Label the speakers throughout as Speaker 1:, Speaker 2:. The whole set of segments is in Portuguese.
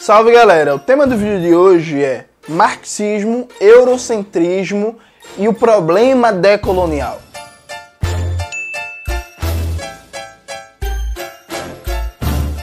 Speaker 1: Salve galera! O tema do vídeo de hoje é marxismo, eurocentrismo e o problema decolonial.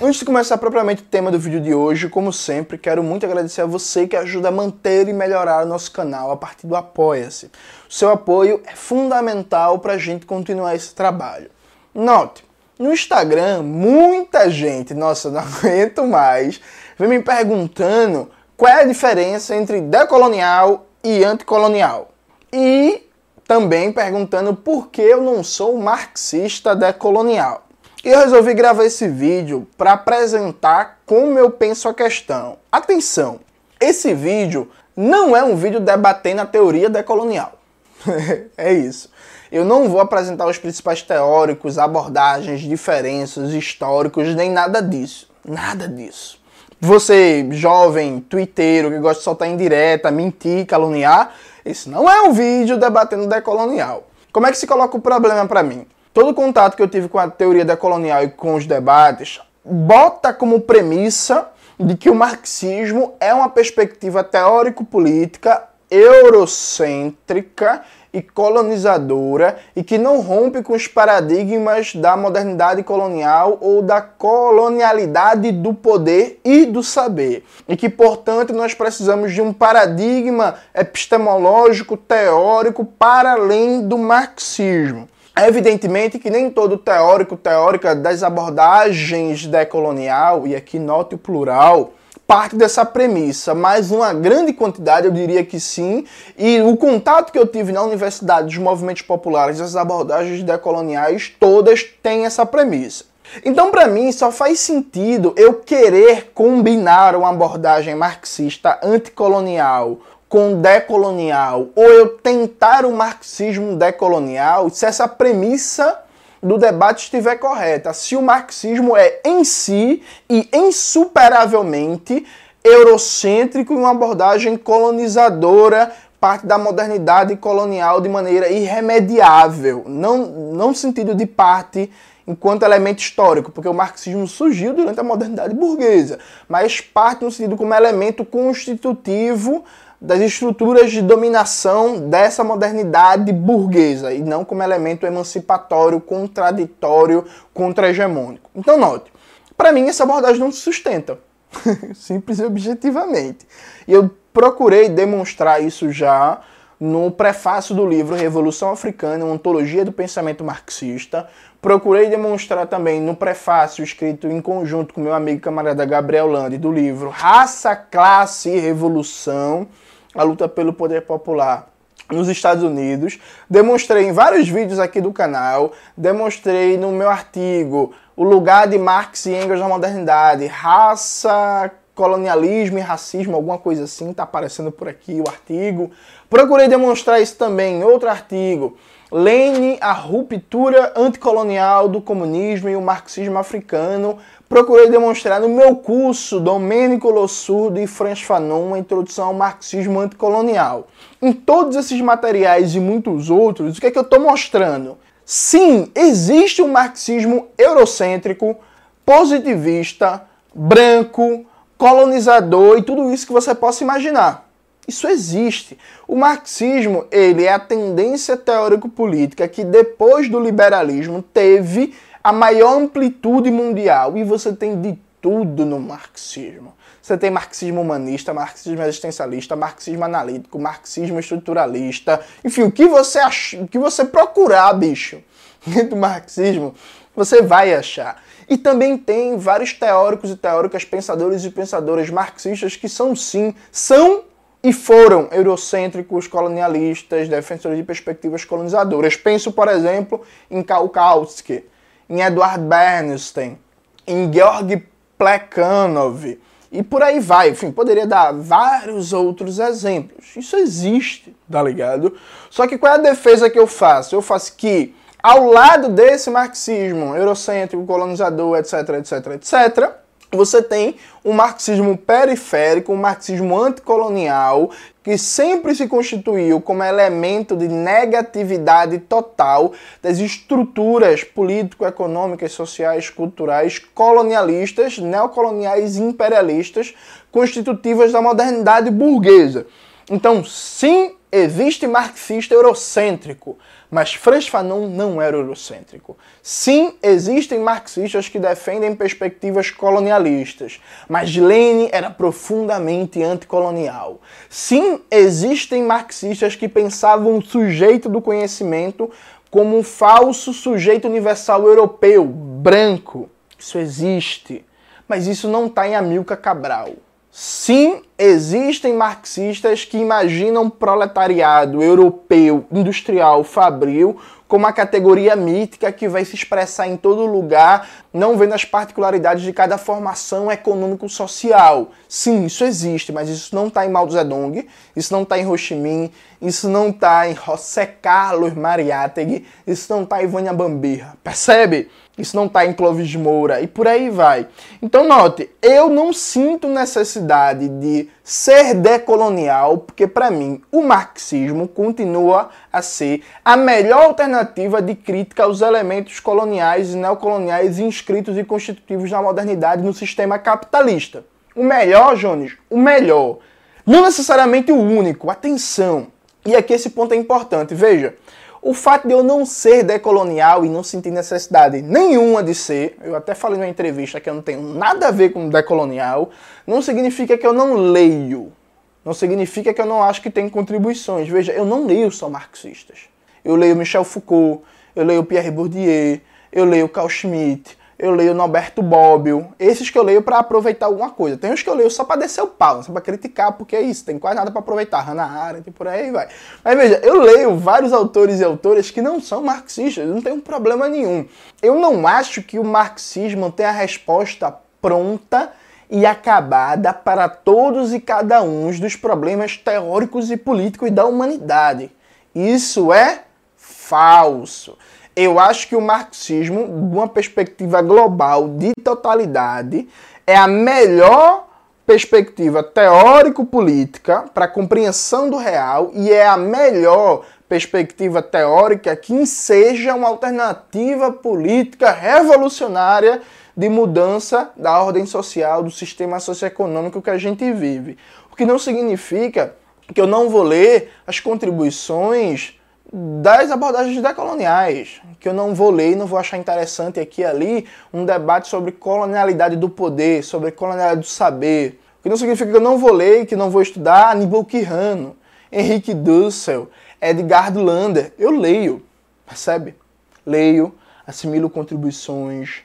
Speaker 1: Antes de começar propriamente o tema do vídeo de hoje, como sempre, quero muito agradecer a você que ajuda a manter e melhorar o nosso canal a partir do Apoia-se. O seu apoio é fundamental para a gente continuar esse trabalho. Note, no Instagram, muita gente, nossa, não aguento mais, vem me perguntando qual é a diferença entre decolonial e anticolonial. E também perguntando por que eu não sou marxista decolonial. E eu resolvi gravar esse vídeo para apresentar como eu penso a questão. Atenção, esse vídeo não é um vídeo debatendo a teoria decolonial. é isso. Eu não vou apresentar os principais teóricos, abordagens, diferenças, históricos, nem nada disso. Nada disso. Você, jovem, twitteiro, que gosta de soltar indireta, mentir, caluniar, esse não é um vídeo debatendo decolonial. Como é que se coloca o problema para mim? Todo o contato que eu tive com a teoria decolonial e com os debates bota como premissa de que o marxismo é uma perspectiva teórico-política eurocêntrica e colonizadora e que não rompe com os paradigmas da modernidade colonial ou da colonialidade do poder e do saber. E que, portanto, nós precisamos de um paradigma epistemológico teórico para além do marxismo. Evidentemente que nem todo teórico, teórica das abordagens decolonial, e aqui note o plural, parte dessa premissa, mas uma grande quantidade eu diria que sim. E o contato que eu tive na Universidade dos Movimentos Populares, as abordagens decoloniais, todas têm essa premissa. Então, para mim, só faz sentido eu querer combinar uma abordagem marxista anticolonial com decolonial, ou eu tentar o marxismo decolonial, se essa premissa do debate estiver correta. Se o marxismo é em si e insuperavelmente eurocêntrico e uma abordagem colonizadora, parte da modernidade colonial de maneira irremediável, não, não no sentido de parte enquanto elemento histórico, porque o marxismo surgiu durante a modernidade burguesa, mas parte no sentido como elemento constitutivo das estruturas de dominação dessa modernidade burguesa e não como elemento emancipatório, contraditório, contra-hegemônico. Então, note, para mim essa abordagem não se sustenta, simples e objetivamente. E eu procurei demonstrar isso já no prefácio do livro Revolução Africana, uma ontologia do pensamento marxista. Procurei demonstrar também no prefácio escrito em conjunto com meu amigo camarada Gabriel Lande do livro Raça, Classe e Revolução a luta pelo poder popular nos Estados Unidos. Demonstrei em vários vídeos aqui do canal, demonstrei no meu artigo o lugar de Marx e Engels na modernidade, raça, colonialismo e racismo, alguma coisa assim, tá aparecendo por aqui o artigo. Procurei demonstrar isso também em outro artigo. Lene, a ruptura anticolonial do comunismo e o marxismo africano, procurei demonstrar no meu curso Domênico Lossurdo e Franz Fanon, a introdução ao marxismo anticolonial. Em todos esses materiais e muitos outros, o que é que eu estou mostrando? Sim, existe um marxismo eurocêntrico, positivista, branco, colonizador e tudo isso que você possa imaginar. Isso existe. O marxismo, ele é a tendência teórico-política que depois do liberalismo teve a maior amplitude mundial e você tem de tudo no marxismo. Você tem marxismo humanista, marxismo existencialista, marxismo analítico, marxismo estruturalista, enfim, o que você ach... o que você procurar, bicho, do marxismo, você vai achar. E também tem vários teóricos e teóricas, pensadores e pensadoras marxistas que são sim, são e foram eurocêntricos, colonialistas, defensores de perspectivas colonizadoras. Penso, por exemplo, em Kautsky, em Eduard Bernstein, em Georg Plekhanov e por aí vai. Enfim, poderia dar vários outros exemplos. Isso existe, tá ligado? Só que qual é a defesa que eu faço? Eu faço que, ao lado desse marxismo eurocêntrico, colonizador, etc, etc, etc, você tem um marxismo periférico, um marxismo anticolonial, que sempre se constituiu como elemento de negatividade total das estruturas político-econômicas, sociais, culturais, colonialistas, neocoloniais e imperialistas constitutivas da modernidade burguesa. Então, sim, existe marxista eurocêntrico, mas Franz Fanon não era eurocêntrico. Sim, existem marxistas que defendem perspectivas colonialistas, mas Lenin era profundamente anticolonial. Sim, existem marxistas que pensavam o sujeito do conhecimento como um falso sujeito universal europeu, branco. Isso existe, mas isso não está em Amilcar Cabral. Sim, existem marxistas que imaginam proletariado europeu, industrial, fabril como uma categoria mítica que vai se expressar em todo lugar, não vendo as particularidades de cada formação econômico-social. Sim, isso existe, mas isso não está em Mao Zedong, isso não está em Ho Chi Minh, isso não está em José Carlos Mariátegui, isso não está em Vânia Bambirra. Percebe? Isso não está em Clovis Moura e por aí vai. Então note, eu não sinto necessidade de ser decolonial, porque para mim o marxismo continua a ser a melhor alternativa de crítica aos elementos coloniais e neocoloniais inscritos e constitutivos na modernidade no sistema capitalista. O melhor, Jones, o melhor. Não necessariamente o único, atenção. E aqui esse ponto é importante, veja. O fato de eu não ser decolonial e não sentir necessidade nenhuma de ser, eu até falei numa entrevista que eu não tenho nada a ver com decolonial, não significa que eu não leio. Não significa que eu não acho que tem contribuições. Veja, eu não leio só marxistas. Eu leio Michel Foucault, eu leio Pierre Bourdieu, eu leio Carl Schmitt, eu leio Norberto Bobbio, esses que eu leio para aproveitar alguma coisa. Tem uns que eu leio só para descer o pau, só para criticar, porque é isso, tem quase nada para aproveitar. Hannah Arendt por aí vai. Mas veja, eu leio vários autores e autoras que não são marxistas, não tem um problema nenhum. Eu não acho que o marxismo tem a resposta pronta e acabada para todos e cada um dos problemas teóricos e políticos da humanidade. Isso é falso. Eu acho que o marxismo, de uma perspectiva global de totalidade, é a melhor perspectiva teórico-política para compreensão do real e é a melhor perspectiva teórica que seja uma alternativa política revolucionária de mudança da ordem social, do sistema socioeconômico que a gente vive. O que não significa que eu não vou ler as contribuições das abordagens decoloniais, que eu não vou ler e não vou achar interessante aqui e ali um debate sobre colonialidade do poder, sobre colonialidade do saber. O que não significa que eu não vou ler que não vou estudar Aníbal Quirrano, Henrique Dussel, Edgar Lander. Eu leio, percebe? Leio, assimilo contribuições,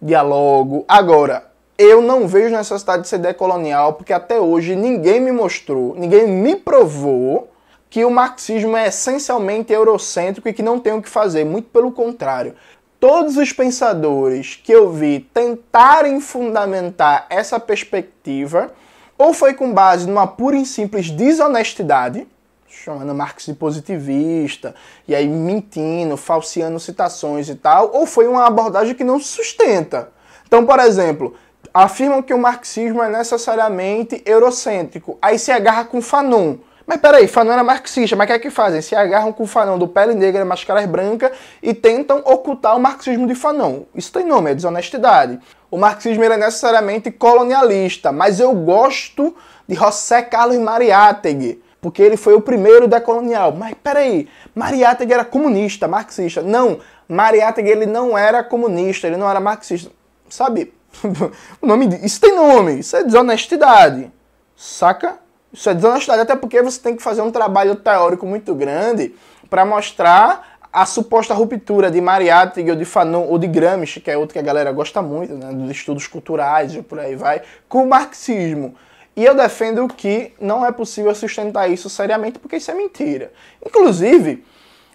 Speaker 1: dialogo. Agora, eu não vejo necessidade de ser decolonial porque até hoje ninguém me mostrou, ninguém me provou que o marxismo é essencialmente eurocêntrico e que não tem o que fazer, muito pelo contrário. Todos os pensadores que eu vi tentarem fundamentar essa perspectiva, ou foi com base numa pura e simples desonestidade, chamando Marx de positivista, e aí mentindo, falseando citações e tal, ou foi uma abordagem que não se sustenta. Então, por exemplo, afirmam que o marxismo é necessariamente eurocêntrico, aí se agarra com Fanon mas peraí, Fanon era marxista, mas o que é que fazem? Se agarram com o Fanon do pele negra, máscaras brancas e tentam ocultar o marxismo de Fanon. Isso tem nome, é desonestidade. O marxismo é necessariamente colonialista, mas eu gosto de José Carlos Mariátegui, porque ele foi o primeiro decolonial. Mas peraí, Mariátegui era comunista, marxista. Não, Mariátegui ele não era comunista, ele não era marxista. Sabe? o nome, isso tem nome, isso é desonestidade. Saca? Isso é desonestidade, até porque você tem que fazer um trabalho teórico muito grande para mostrar a suposta ruptura de Mariátegui ou de Fanon ou de Gramsci, que é outro que a galera gosta muito, né, dos estudos culturais e por aí vai, com o marxismo. E eu defendo que não é possível sustentar isso seriamente, porque isso é mentira. Inclusive,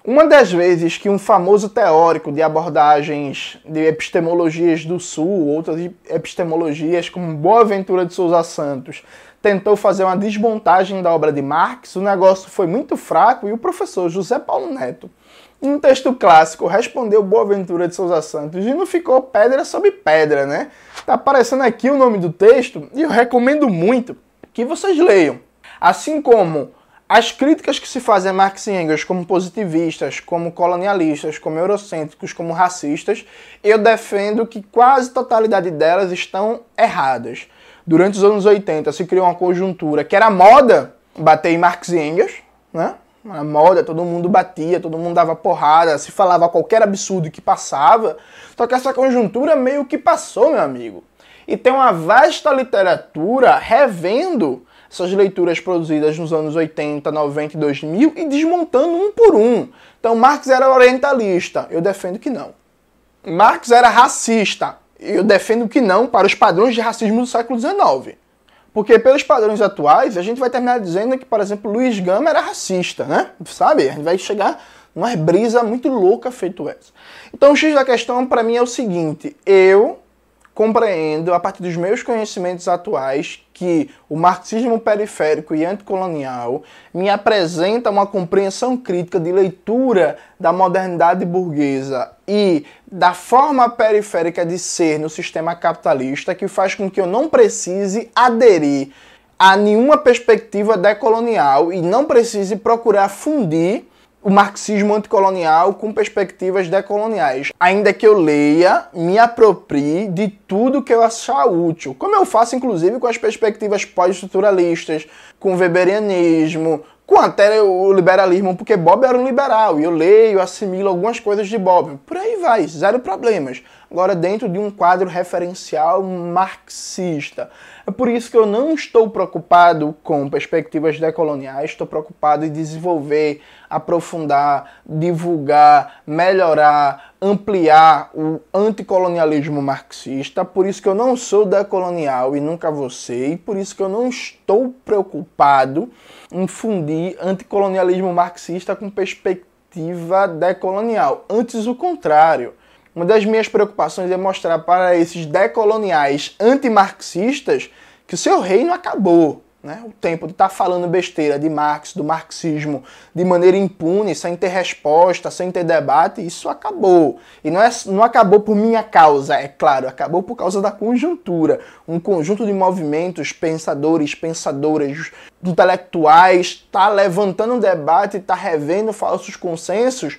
Speaker 1: uma das vezes que um famoso teórico de abordagens de epistemologias do Sul, outras epistemologias como Boaventura de Souza Santos, tentou fazer uma desmontagem da obra de Marx, o negócio foi muito fraco e o professor José Paulo Neto, Um texto clássico respondeu Boaventura de Souza Santos e não ficou pedra sobre pedra, né? Tá aparecendo aqui o nome do texto e eu recomendo muito que vocês leiam. Assim como as críticas que se fazem a Marx e Engels como positivistas, como colonialistas, como eurocêntricos, como racistas, eu defendo que quase totalidade delas estão erradas. Durante os anos 80 se criou uma conjuntura que era moda bater em Marx e Engels, né? A moda, todo mundo batia, todo mundo dava porrada, se falava qualquer absurdo que passava. Só que essa conjuntura meio que passou, meu amigo. E tem uma vasta literatura revendo essas leituras produzidas nos anos 80, 90 e 2000 e desmontando um por um. Então Marx era orientalista, eu defendo que não. Marx era racista, eu defendo que não para os padrões de racismo do século XIX. Porque pelos padrões atuais, a gente vai terminar dizendo que, por exemplo, Luiz Gama era racista, né? Sabe? A gente vai chegar numa brisa muito louca feito essa. Então o X da questão para mim é o seguinte, eu compreendo, a partir dos meus conhecimentos atuais, que o marxismo periférico e anticolonial me apresenta uma compreensão crítica de leitura da modernidade burguesa e da forma periférica de ser no sistema capitalista que faz com que eu não precise aderir a nenhuma perspectiva decolonial e não precise procurar fundir o marxismo anticolonial com perspectivas decoloniais. Ainda que eu leia, me aproprie de tudo que eu achar útil, como eu faço inclusive com as perspectivas pós-estruturalistas, com o weberianismo, com até o liberalismo, porque Bob era um liberal, e eu leio, assimilo algumas coisas de Bob. Por aí vai, zero problemas. Agora, dentro de um quadro referencial marxista. É por isso que eu não estou preocupado com perspectivas decoloniais, estou preocupado em desenvolver, aprofundar, divulgar, melhorar, ampliar o anticolonialismo marxista. Por isso que eu não sou decolonial e nunca vou ser, e por isso que eu não estou preocupado em fundir anticolonialismo marxista com perspectiva decolonial. Antes, o contrário. Uma das minhas preocupações é mostrar para esses decoloniais antimarxistas que o seu reino acabou. Né? O tempo de estar tá falando besteira de Marx, do marxismo, de maneira impune, sem ter resposta, sem ter debate, isso acabou. E não, é, não acabou por minha causa, é claro, acabou por causa da conjuntura. Um conjunto de movimentos, pensadores, pensadoras, intelectuais, está levantando um debate, está revendo falsos consensos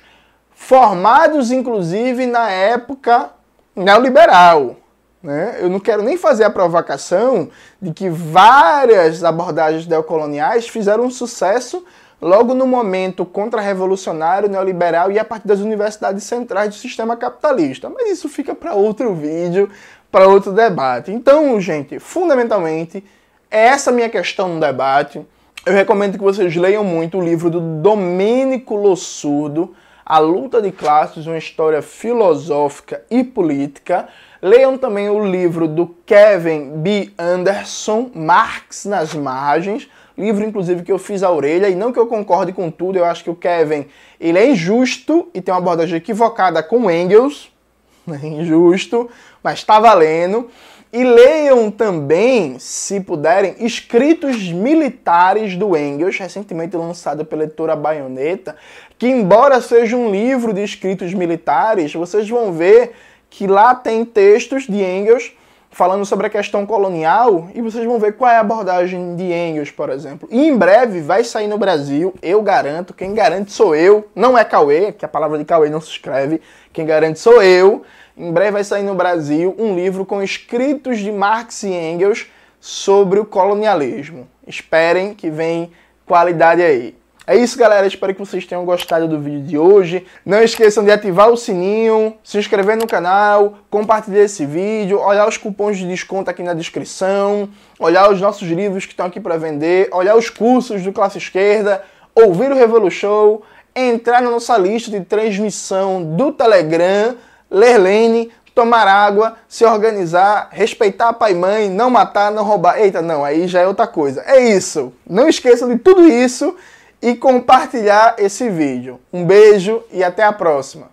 Speaker 1: formados inclusive na época neoliberal. Né? Eu não quero nem fazer a provocação de que várias abordagens neocoloniais fizeram um sucesso logo no momento contra-revolucionário neoliberal e a partir das universidades centrais do sistema capitalista. Mas isso fica para outro vídeo, para outro debate. Então, gente, fundamentalmente, é essa minha questão no debate. Eu recomendo que vocês leiam muito o livro do Domênico Lossurdo, a Luta de Classes, uma história filosófica e política. Leiam também o livro do Kevin B. Anderson, Marx nas Margens, livro inclusive que eu fiz a orelha, e não que eu concorde com tudo, eu acho que o Kevin ele é injusto e tem uma abordagem equivocada com Engels, injusto, mas está valendo. E leiam também, se puderem, Escritos Militares do Engels, recentemente lançado pela editora Baioneta, que embora seja um livro de escritos militares, vocês vão ver que lá tem textos de Engels falando sobre a questão colonial e vocês vão ver qual é a abordagem de Engels, por exemplo. E em breve vai sair no Brasil, eu garanto, quem garante sou eu, não é Cauê, que a palavra de Cauê não se escreve, quem garante sou eu. Em breve vai sair no Brasil um livro com escritos de Marx e Engels sobre o colonialismo. Esperem que vem qualidade aí. É isso, galera. Espero que vocês tenham gostado do vídeo de hoje. Não esqueçam de ativar o sininho, se inscrever no canal, compartilhar esse vídeo, olhar os cupons de desconto aqui na descrição, olhar os nossos livros que estão aqui para vender, olhar os cursos do Classe Esquerda, ouvir o Revolution, entrar na nossa lista de transmissão do Telegram ler Lene, tomar água, se organizar, respeitar pai e mãe, não matar, não roubar. Eita, não, aí já é outra coisa. É isso. Não esqueçam de tudo isso e compartilhar esse vídeo. Um beijo e até a próxima.